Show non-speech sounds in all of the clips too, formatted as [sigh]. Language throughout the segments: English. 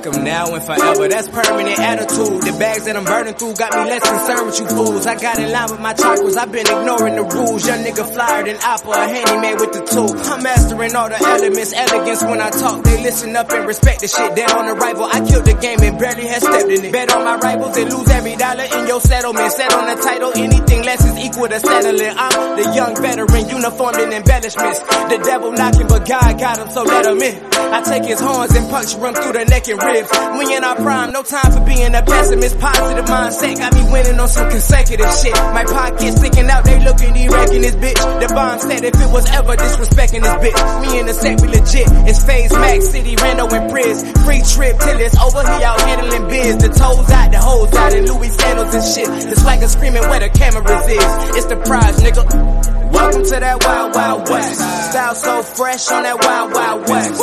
Fuck them now and forever. That's permanent attitude. The bags that I'm burning through got me less concerned with you fools. I got in line with my chakras. I've been ignoring the rules. Young nigga flyer than Apple, a handyman with the tool. I'm mastering all the elements, elegance when I talk. They listen up and respect the shit. Down on arrival, I killed the game and barely had stepped in it. Bet on my rivals and lose every dollar in your settlement. Set on the title, anything less is equal to settling. I'm the young veteran, uniformed in embellishments. The devil knocking, but God got him, so let him in. I take his horns and punch run through the neck and ribs. We in our prime, no time for being a pessimist. Positive mindset got me winning on some consecutive shit. My pockets sticking out, they looking erect in this bitch. The bomb said if it was ever disrespecting this bitch, we in the set, we legit. It's Phase Max City, Reno and Priz. Free trip till it's over, he out handling biz. The toes out, the hoes out, and Louis sandals and shit. It's like a screaming where the cameras is. It's the prize, nigga. Welcome to that wild, wild west. Style so fresh on that wild, wild west.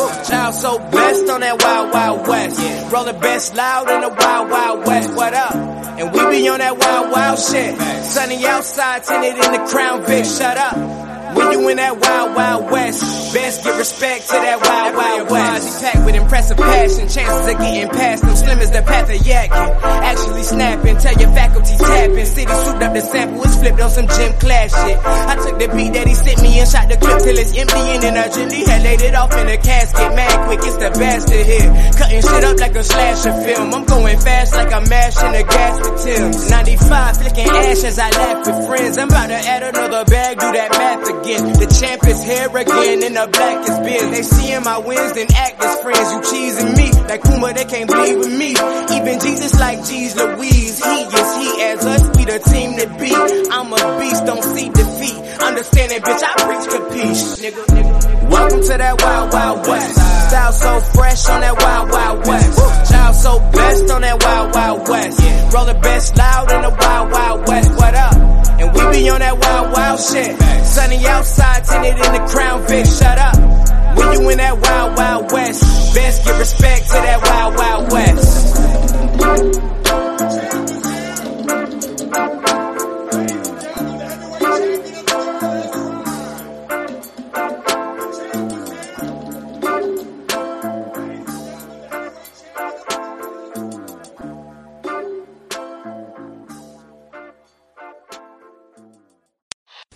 So blessed on that wild, wild west. Rolling best loud in the wild, wild west. What up? And we be on that wild, wild shit. Sunny outside, tinted in the crown Vic. Shut up. When you in that wild, wild west, best give respect to that wild, wild west. He packed with impressive passion, chances of getting past them slim as the path of Yadkin. Actually snapping, tell your faculty tapping. City souped up the sample, it's flipped on some gym class shit. I took the beat that he sent me and shot the clip till it's empty and then urgently had laid it off in a casket. Mad quick, it's the bastard here. Cutting shit up like a slasher film. I'm going fast like I'm mashing the gas with Tim's. 95 flicking ash as I laugh with friends. I'm about to add another bag, do that math again. The champ is here again in the blackest bin. They seeing my wins, then act as friends. You cheesing me like Kuma, they can't bleed with me. Even Jesus like G's Louise. He is he as us, we the team to beat. I'm a beast, don't see defeat. Understanding, bitch, I preach capiche. Nigga, nigga. Welcome to that wild, wild west. Style so fresh on that wild, wild west. Child so blessed on that wild, wild west. Rolling best loud in the wild, wild west. What up? And we be on that wild, wild shit. Sunny outside, tinted in the crown Vic. Shut up. When you in that wild, wild west, best give respect to that wild, wild west.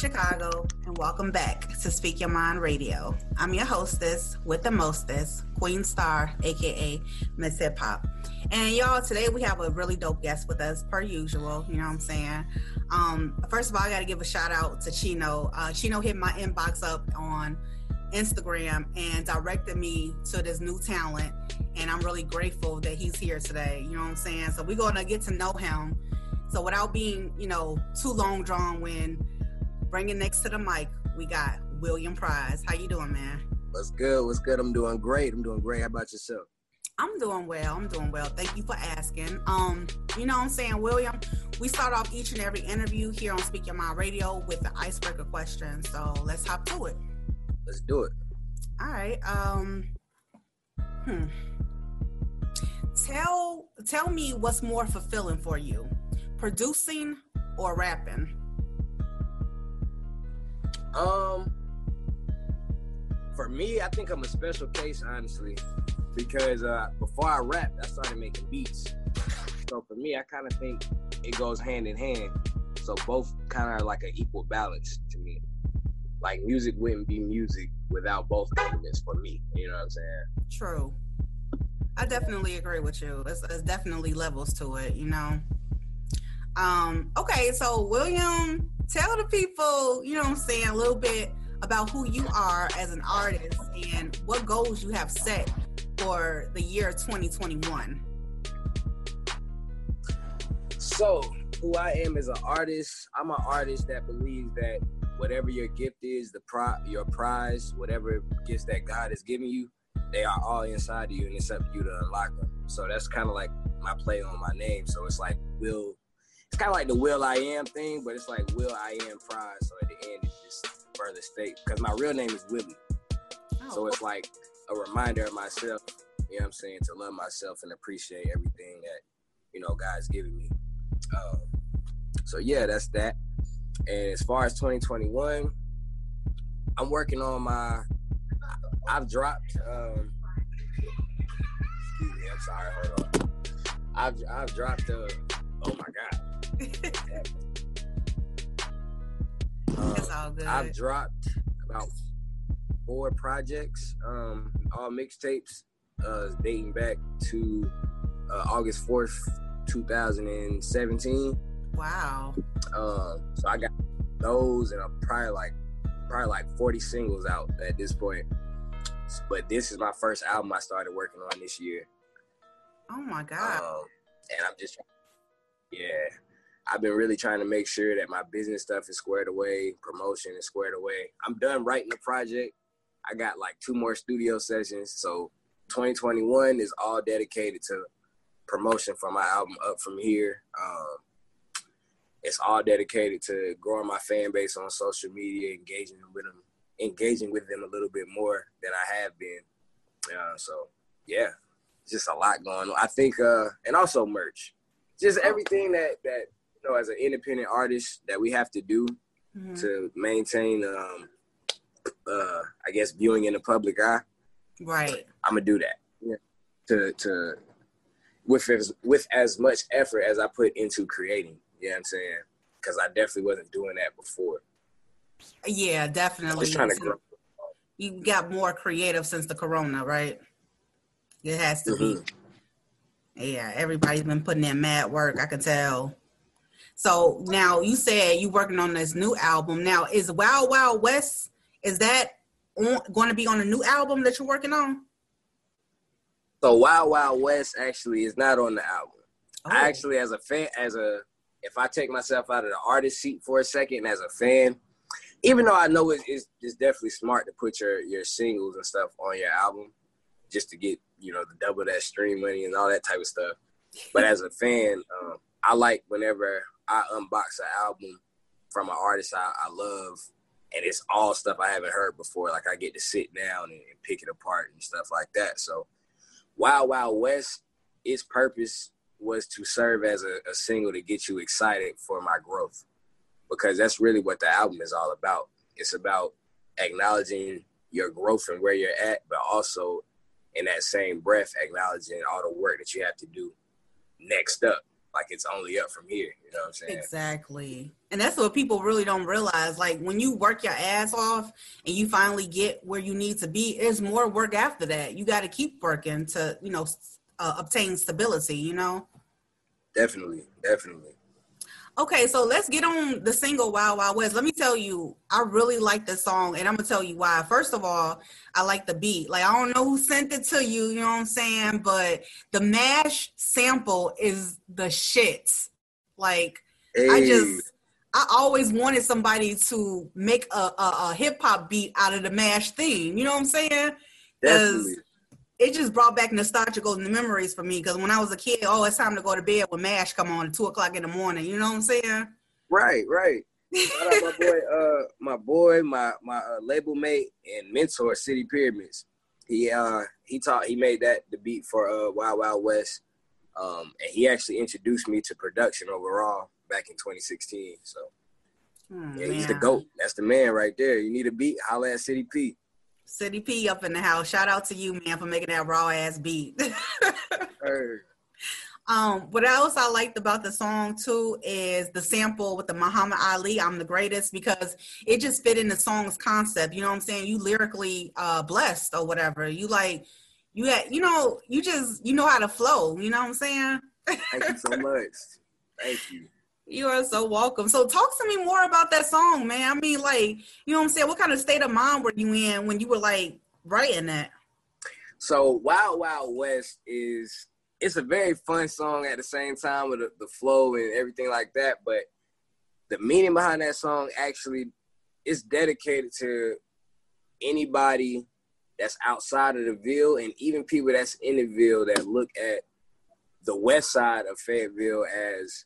Chicago, and welcome back to Speak Your Mind Radio. I'm your hostess with the mostest, Queen Star, aka Miss Hip Hop. And y'all, today we have a really dope guest with us, per usual. You know what I'm saying? Um, first of all, I got to give a shout out to Chino. Uh, Chino hit my inbox up on Instagram and directed me to this new talent. And I'm really grateful that he's here today. You know what I'm saying? So we're going to get to know him. So without being, you know, too long drawn, when bringing next to the mic, we got William Prize. How you doing, man? What's good? What's good? I'm doing great. I'm doing great. How about yourself? I'm doing well. I'm doing well. Thank you for asking. Um, you know what I'm saying, William? We start off each and every interview here on Speak Your Mind Radio with the icebreaker question. So let's hop to it. Let's do it. All right. Um hmm. Tell tell me what's more fulfilling for you. Producing or rapping? Um, for me, I think I'm a special case, honestly, because uh, before I rapped, I started making beats. So for me, I kind of think it goes hand in hand. So both kind of like an equal balance to me. Like music wouldn't be music without both elements for me. You know what I'm saying? True. I definitely agree with you. It's, it's definitely levels to it, you know. Um, okay, so William, tell the people, you know what I'm saying, a little bit about who you are as an artist and what goals you have set for the year 2021. So, who I am as an artist, I'm an artist that believes that whatever your gift is, the pro your prize, whatever gifts that God has given you, they are all inside of you and it's up to you to unlock them. So that's kind of like my play on my name. So it's like will it's kind of like the will I am thing, but it's like will I am prize. So at the end, it's just further state because my real name is Willie. Oh. So it's like a reminder of myself. You know what I'm saying? To love myself and appreciate everything that you know God's given me. Um, so yeah, that's that. And as far as 2021, I'm working on my. I've dropped. Um, excuse me, I'm sorry. Hold on. I've I've dropped. Uh, oh my um, all good. I've dropped about four projects, um, all mixtapes, uh, dating back to uh, August 4th, 2017. Wow. Uh, so I got those, and I'm probably like probably like 40 singles out at this point. But this is my first album I started working on this year. Oh my god! Um, and I'm just, yeah, I've been really trying to make sure that my business stuff is squared away, promotion is squared away. I'm done writing the project. I got like two more studio sessions, so 2021 is all dedicated to promotion for my album Up From Here. Um, it's all dedicated to growing my fan base on social media, engaging with them, engaging with them a little bit more than I have been. Uh, so yeah, just a lot going on. I think, uh, and also merch, just everything that that you know as an independent artist that we have to do mm-hmm. to maintain, um, uh, I guess, viewing in the public eye. Right. I'm gonna do that. Yeah. To to with as with as much effort as I put into creating. You know what I'm saying? Because I definitely wasn't doing that before. Yeah, definitely. Just trying to grow. You got more creative since the corona, right? It has to mm-hmm. be. Yeah, everybody's been putting in mad work. I can tell. So now you said you're working on this new album. Now is Wild Wild West? Is that going to be on a new album that you're working on? So Wild Wild West actually is not on the album. Oh. I actually, as a fan, as a if I take myself out of the artist seat for a second as a fan, even though I know it's, it's, it's, definitely smart to put your, your singles and stuff on your album just to get, you know, the double that stream money and all that type of stuff. But as a fan, um, I like whenever I unbox an album from an artist I, I, love and it's all stuff I haven't heard before. Like I get to sit down and, and pick it apart and stuff like that. So Wild Wild West, its purpose was to serve as a, a single to get you excited for my growth because that's really what the album is all about. It's about acknowledging your growth and where you're at, but also in that same breath, acknowledging all the work that you have to do next up. Like it's only up from here. You know what I'm saying? Exactly. And that's what people really don't realize. Like when you work your ass off and you finally get where you need to be, there's more work after that. You got to keep working to, you know, uh, obtain stability, you know? Definitely, definitely. Okay, so let's get on the single Wild Wild West. Let me tell you, I really like this song, and I'm gonna tell you why. First of all, I like the beat. Like I don't know who sent it to you, you know what I'm saying? But the MASH sample is the shit. Like hey. I just I always wanted somebody to make a, a, a hip hop beat out of the MASH theme. You know what I'm saying? Definitely it just brought back nostalgical memories for me because when I was a kid, oh, it's time to go to bed when MASH come on at two o'clock in the morning. You know what I'm saying? Right, right. my boy, [laughs] uh, my boy, my my uh, label mate and mentor, City Pyramids. He uh he taught he made that the beat for uh Wild Wild West, um, and he actually introduced me to production overall back in 2016. So. Hmm, yeah, he's the goat. That's the man right there. You need a beat, holla at City P. City P up in the house. Shout out to you, man, for making that raw ass beat. [laughs] Um, what else I liked about the song too is the sample with the Muhammad Ali, I'm the greatest, because it just fit in the song's concept. You know what I'm saying? You lyrically uh blessed or whatever. You like you had you know, you just you know how to flow, you know what I'm saying? Thank you so [laughs] much. Thank you. You are so welcome. So talk to me more about that song, man. I mean, like, you know what I'm saying? What kind of state of mind were you in when you were like writing that? So Wild Wild West is it's a very fun song at the same time with the, the flow and everything like that. But the meaning behind that song actually is dedicated to anybody that's outside of the Ville and even people that's in the Ville that look at the west side of Fayetteville as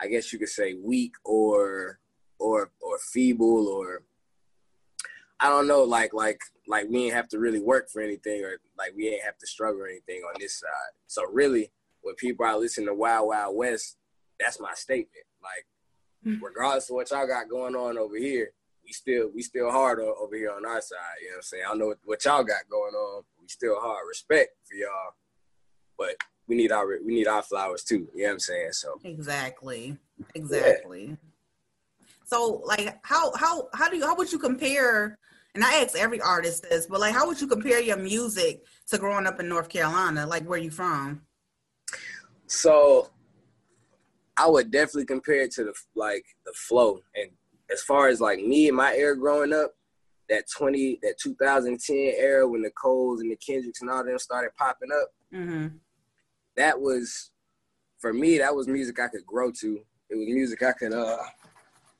I guess you could say weak or or or feeble or I don't know, like like like we ain't have to really work for anything or like we ain't have to struggle or anything on this side. So really, when people are listening to Wild Wild West, that's my statement. Like, hmm. regardless of what y'all got going on over here, we still we still hard over here on our side. You know what I'm saying? I know what, what y'all got going on. We still hard. Respect for y'all, but we need our we need our flowers too. You know what I'm saying? So exactly, exactly. Yeah. So like, how how how do you how would you compare and I ask every artist this, but like, how would you compare your music to growing up in North Carolina? Like, where you from? So, I would definitely compare it to the like the flow. And as far as like me and my era growing up, that twenty, that 2010 era when the Coles and the Kendricks and all them started popping up, mm-hmm. That was for me. That was music I could grow to. It was music I could uh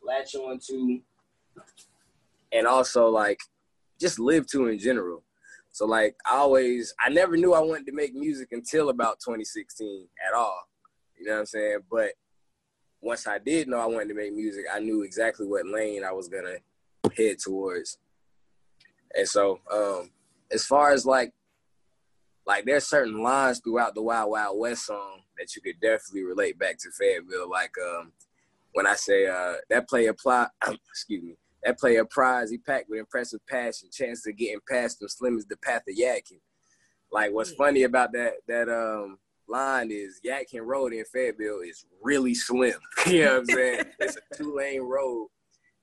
latch on to and also like just live to in general. So like I always I never knew I wanted to make music until about 2016 at all. You know what I'm saying? But once I did know I wanted to make music, I knew exactly what lane I was gonna head towards. And so, um, as far as like like there's certain lines throughout the Wild Wild West song that you could definitely relate back to Fayetteville. Like um, when I say uh, that play apply [clears throat] excuse me, that player prize he packed with impressive passion, chance of getting past him slim as the path of Yadkin. Like what's funny about that that um line is Yadkin Road in Fayetteville is really slim. [laughs] you know what I'm saying? [laughs] it's a two lane road,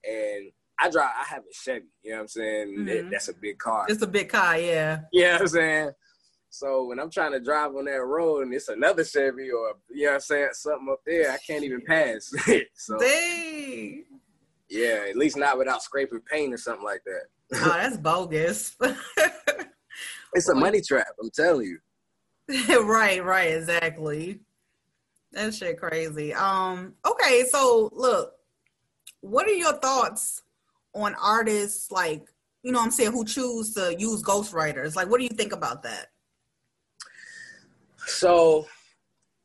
and I drive. I have a Chevy. You know what I'm saying? Mm-hmm. That, that's a big car. It's a big car, yeah. You know what I'm saying? So when I'm trying to drive on that road and it's another Chevy or you know what I'm saying, something up there, I can't even pass. [laughs] so Dang. Yeah, at least not without scraping paint or something like that. oh, that's bogus. [laughs] it's a money trap, I'm telling you. [laughs] right, right, exactly. That shit crazy. Um, okay, so look, what are your thoughts on artists like, you know I'm saying, who choose to use ghostwriters? Like what do you think about that? So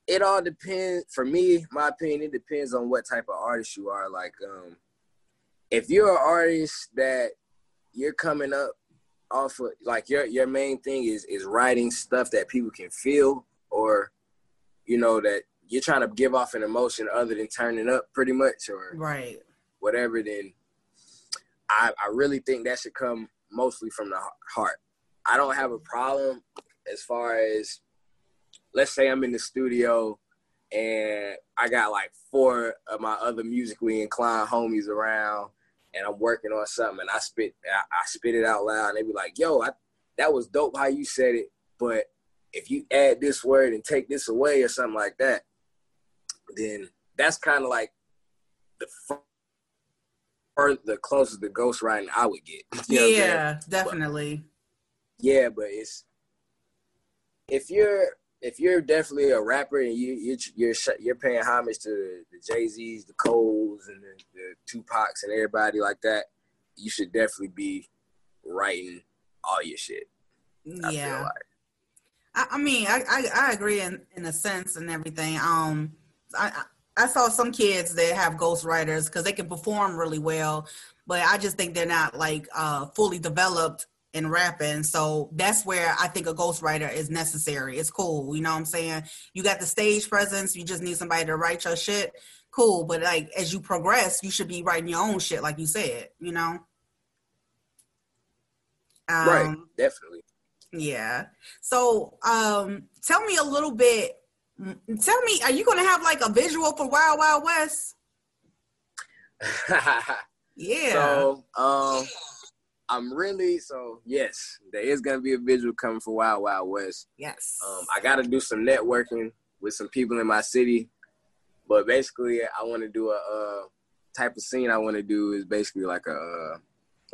it all depends for me, my opinion, it depends on what type of artist you are. Like, um, if you're an artist that you're coming up off of like your your main thing is is writing stuff that people can feel or you know that you're trying to give off an emotion other than turning up pretty much or right whatever then I, I really think that should come mostly from the heart i don't have a problem as far as let's say i'm in the studio and i got like four of my other musically inclined homies around and I'm working on something and I spit I, I spit it out loud and they be like, yo, I, that was dope how you said it, but if you add this word and take this away or something like that, then that's kind of like the first, the closest to ghostwriting I would get. [laughs] yeah, definitely. But, yeah, but it's if you're if you're definitely a rapper and you you're you're, you're paying homage to the, Jay Z's, the Coles, and the, the Tupacs and everybody like that, you should definitely be writing all your shit. I yeah. Like. I, I, mean, I, I, I agree in, in a sense and everything. Um, I I saw some kids that have ghostwriters because they can perform really well, but I just think they're not like uh, fully developed in rapping. So that's where I think a ghostwriter is necessary. It's cool. You know what I'm saying? You got the stage presence. You just need somebody to write your shit. Cool. But like as you progress, you should be writing your own shit, like you said, you know? Um, right. Definitely. Yeah. So um tell me a little bit Tell me, are you gonna have like a visual for Wild Wild West? [laughs] Yeah. So, um, I'm really so yes, there is gonna be a visual coming for Wild Wild West. yes. Um, I got to do some networking with some people in my city, but basically, I want to do a uh, type of scene. I want to do is basically like a uh,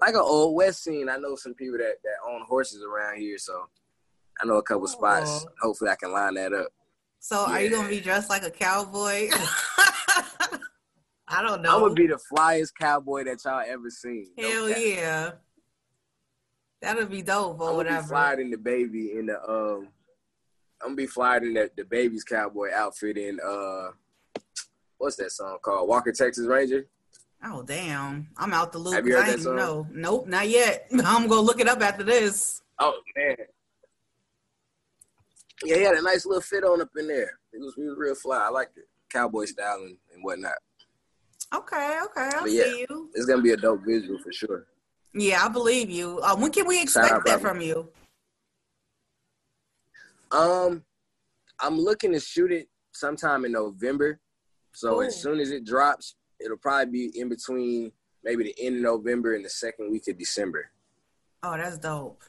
like an old west scene. I know some people that that own horses around here, so I know a couple spots. Oh. Hopefully, I can line that up. so are you gonna be dressed like a cowboy? [laughs] [laughs] I don't know. I'm gonna be the flyest cowboy that y'all ever seen. No Hell cap. yeah. That'll be dope or whatever. I'm gonna be whatever. flyer than the baby in the um. I'm gonna be flyer than the, the baby's cowboy outfit in uh, what's that song called? Walker Texas Ranger. Oh damn. I'm out the loop. Have you heard I that song? know. Nope, not yet. [laughs] I'm gonna look it up after this. Oh man. Yeah, he had a nice little fit on up in there. He was, he was real fly. I liked it. Cowboy style and, and whatnot. Okay, okay, I yeah. see you. It's gonna be a dope visual for sure. Yeah, I believe you. Uh, when can we expect out, that brother. from you? Um, I'm looking to shoot it sometime in November. So as soon as it drops, it'll probably be in between maybe the end of November and the second week of December. Oh, that's dope.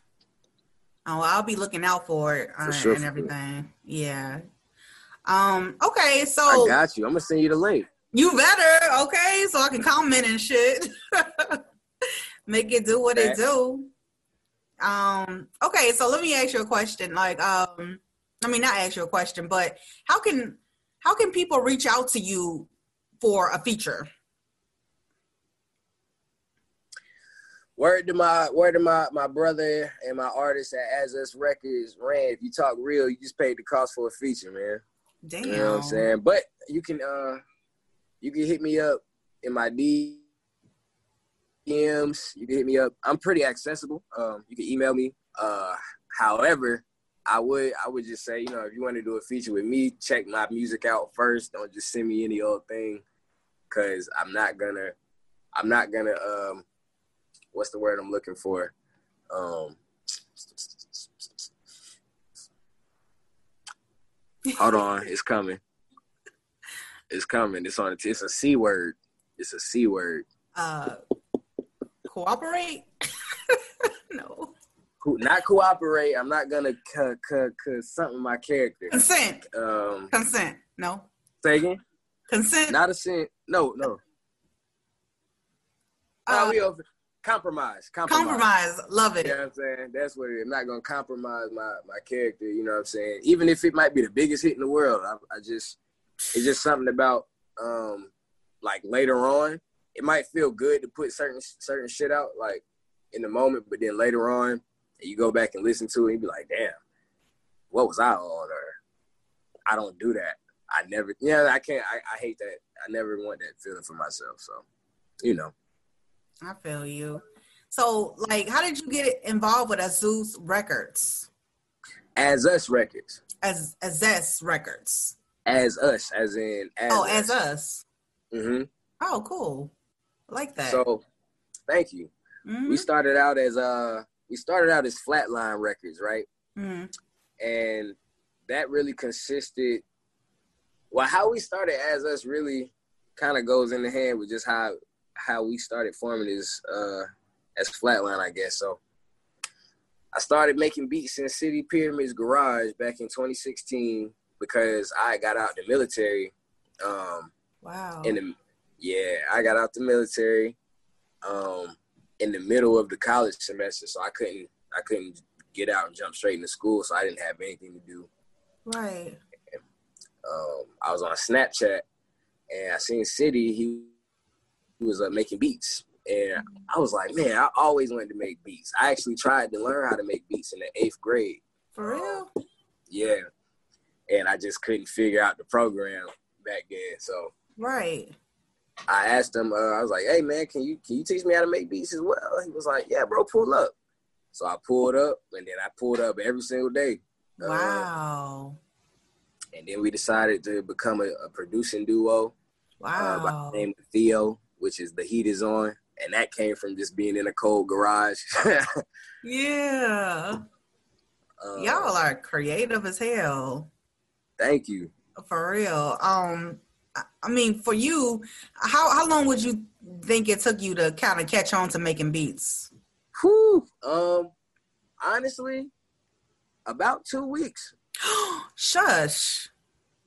Oh, I'll be looking out for it uh, sure, and everything. Yeah. Um. Okay. So I got you. I'm gonna send you the link. you better. Okay, so I can comment and shit. [laughs] Make it do what it do. Um. Okay. So let me ask you a question. Like, um, I mean, not ask you a question, but how can how can people reach out to you for a feature? Word to my word to my my brother and my artist at As Us Records, Rand. If you talk real, you just paid the cost for a feature, man. Damn. You know what I'm saying? But you can uh you can hit me up in my DMs. You can hit me up. I'm pretty accessible. Um you can email me. Uh however, I would I would just say, you know, if you want to do a feature with me, check my music out first. Don't just send me any old thing. Cause I'm not gonna I'm not gonna um what's the word I'm looking for? Um Hold on, it's coming. It's coming. It's on. It's a c word. It's a c word. Uh, cooperate? [laughs] no. Co- Not cooperate. I'm not gonna c- c- c- something my character. Consent. Um, Consent. No. say again. Consent. Not a sin. No, no. Uh, no we over. Compromise. Compromise. compromise. Love it. You know what I'm saying? That's what. I'm not gonna compromise my my character. You know what I'm saying? Even if it might be the biggest hit in the world, I, I just it's just something about um like later on, it might feel good to put certain certain shit out like in the moment, but then later on, you go back and listen to it, and you be like, damn, what was I on? Or I don't do that. I never. Yeah, I can't. I, I hate that. I never want that feeling for myself. So, you know. I feel you. So, like, how did you get involved with Azus Records? As us records. As Azess Records. As us, as in as oh, as us. hmm Oh, cool. I like that. So, thank you. Mhm. We started out as uh, we started out as Flatline Records, right? Mhm. And that really consisted. Well, how we started as us really kind of goes in the hand with just how how we started forming as uh as Flatline, I guess. So, I started making beats in City Pyramids Garage back in 2016 because I got out the military. Um, Wow. in the yeah, I got out the military um in the middle of the college semester, so I couldn't I couldn't get out and jump straight into school, so I didn't have anything to do. right. Um, I was on Snapchat and I seen City. He, he was uh, making beats, and I was like, man, I always wanted to make beats. I actually tried to learn how to make beats in the eighth grade. For real? Yeah, and I just couldn't figure out the program back then. So Right. I asked him, uh, I was like, hey man, can you can you teach me how to make beats as well? He was like, yeah, bro, pull up. So I pulled up and then I pulled up every single day. Uh, Wow. and then we decided to become a, a producing duo uh, by Wow. the name of Theo, which is The Heat Is On. And that came from just being in a cold garage. [laughs] yeah. Um, Y'all are creative as hell. Thank you. For real. Um, I mean, for you, how how long would you think it took you to kind of catch on to making beats? Whew. Um, honestly, about two weeks. [gasps] Shush.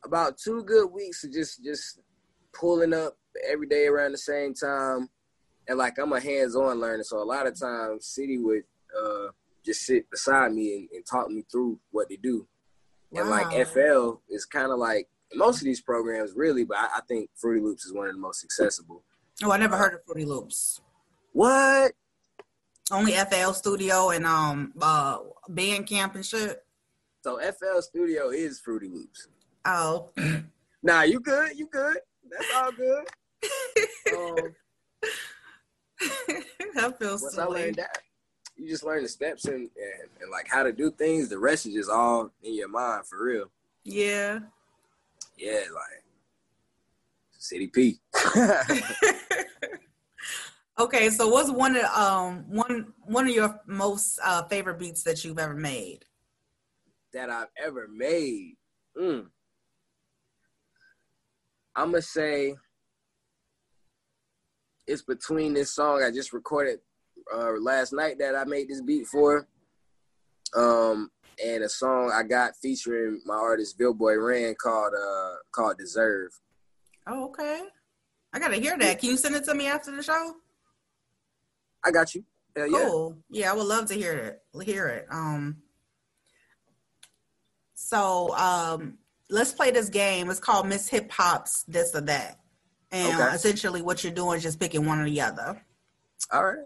About two good weeks of just just pulling up every day around the same time, and like I'm a hands-on learner, so a lot of times City would uh just sit beside me and, and talk me through what to do. And like FL is kind of like most of these programs really, but I, I think Fruity Loops is one of the most accessible. Oh, I never heard of Fruity Loops. What? Only FL Studio and um uh band camp and shit. So FL Studio is Fruity Loops. Oh, [clears throat] Nah, you good? You good? That's all good. um, [laughs] that feels once I learned that, you just learn the steps and, and and like how to do things. The rest is just all in your mind for real. Yeah. Yeah, like City P. [laughs] okay, so what's one of um one one of your most uh favorite beats that you've ever made? that I've ever made. Mm. I'm gonna say it's between this song I just recorded uh, last night that I made this beat for, um, and a song I got featuring my artist Billboy Rand called uh, called Deserve. Oh, okay. I gotta hear that. Can you send it to me after the show? I got you. Hell yeah. Cool. Yeah, I would love to hear it. Hear it. Um. So um, let's play this game. It's called Miss Hip Hop's This or That, and Okay. essentially what you're doing is just picking one or the other. All right.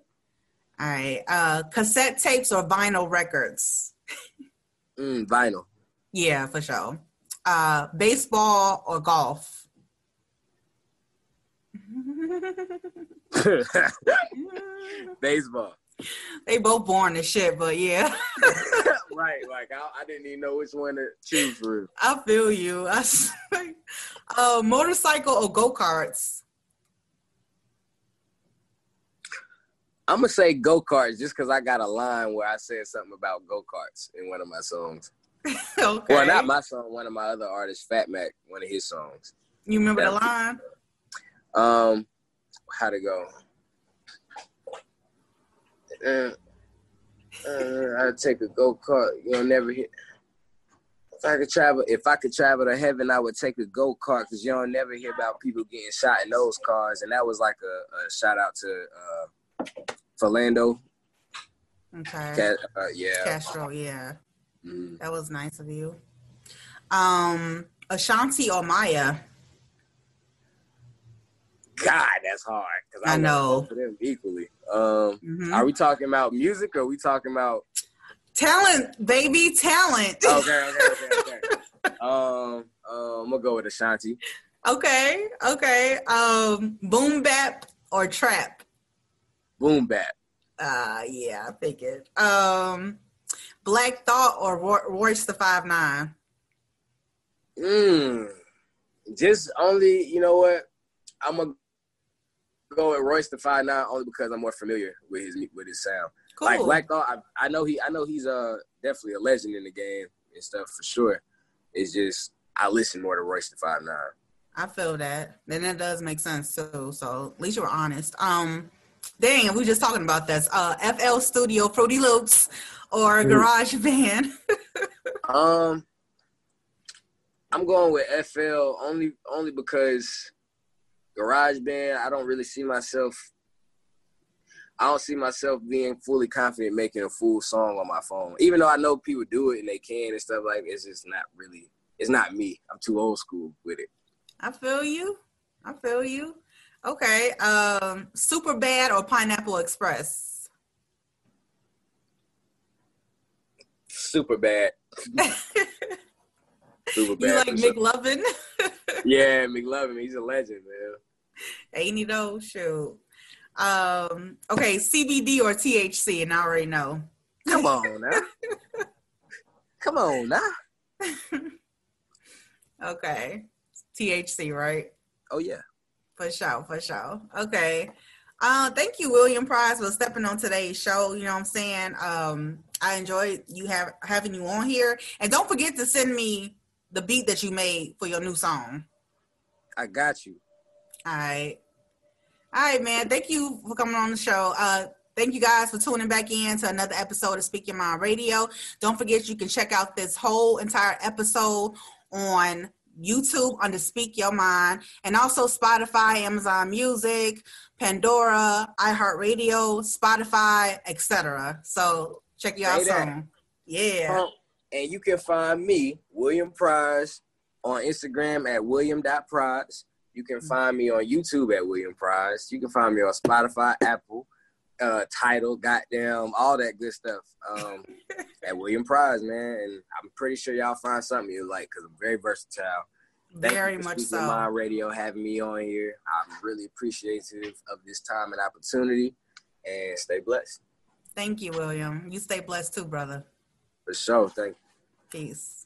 All right. Uh, cassette tapes or vinyl records? [laughs] Mm, vinyl. Yeah, for sure. Uh, baseball or golf? [laughs] Baseball. they both born as shit, but yeah, [laughs] right. Like I, I didn't even know which one to choose for. I feel you. I, [laughs] uh, motorcycle or go karts? I'm gonna say go karts just because I got a line where I said something about go karts in one of my songs. [laughs] okay. Well, not my song, one of my other artists, Fat Mac, one of his songs. you remember the Yeah. line? Um, how to go? Uh, uh, I'd take a go kart. You'll never hit. If I could travel, if I could travel to heaven, I would take a go kart because you don't never hear about people getting shot in those cars. And that was like a, a shout out to uh, Philando. Okay. Cat, uh, yeah. Castro, yeah. Mm. That was nice of you. Um, Ashanti or Maya? God, that's hard. Cause I love know. them equally. Um, Mhm. are we talking about music or are we talking about? Talent, baby, talent. Okay, okay, okay, okay. [laughs] um, um, I'm gonna go with Ashanti. okay, okay. Um, boom bap or trap? Boom bap. Uh, yeah, I figured. Um, Black Thought or Ro- Royce the Five Nine? Mm. Just only, you know what? I'm gonna go with Royce the Five Nine only because I'm more familiar with his with his sound. Cool. Like Black Thought, I, I know he, I know he's uh definitely a legend in the game and stuff for sure. It's just I listen more to Royce the Five Nine. I feel that. Then that does make sense too. So at least you were honest. Um, dang, we were just talking about this. Uh, FL Studio, Fruity Loops, or. Garage Band. [laughs] Um, I'm going with FL only only because Garage Band. I don't really see myself. I don't see myself being fully confident making a full song on my phone. Even though I know people do it and they can and stuff like, it's just not really. It's not me. I'm too old school with it. I feel you. I feel you. Okay. Um, Super Bad or Pineapple Express? Super bad. [laughs] Super Bad. you like. McLovin? [laughs] Yeah, McLovin. He's a legend, man. Ain't he though? Shoot. Um, okay, CBD or THC, and I already know. Come on now. [laughs] Come on now. Okay. THC, right? Oh yeah. For sure, for sure. Okay. Uh, thank you, William Prize, for stepping on today's show. You know what I'm saying? Um, I enjoyed you have having you on here. And don't forget to send me the beat that you made for your new song. I got you. All right. All right, man. Thank you for coming on the show. Uh, thank you guys for tuning back in to another episode of Speak Your Mind Radio. Don't forget you can check out this whole entire episode on YouTube under Speak Your Mind and also Spotify, Amazon Music, Pandora, iHeartRadio, Spotify, etc. So check you out soon. Yeah. Um, and you can find me, William Prize, on Instagram at william.prize. You can mm-hmm. find me on YouTube at William Prize. You can find me on Spotify, Apple, uh, Tidal, goddamn, all that good stuff um, [laughs] at William Prize, man. And I'm pretty sure y'all find something you like because I'm very versatile. Thank very much so. My radio having me on here. I'm really appreciative of this time and opportunity. And stay blessed. Thank you, William. You stay blessed too, brother. For sure. Thank you. Peace.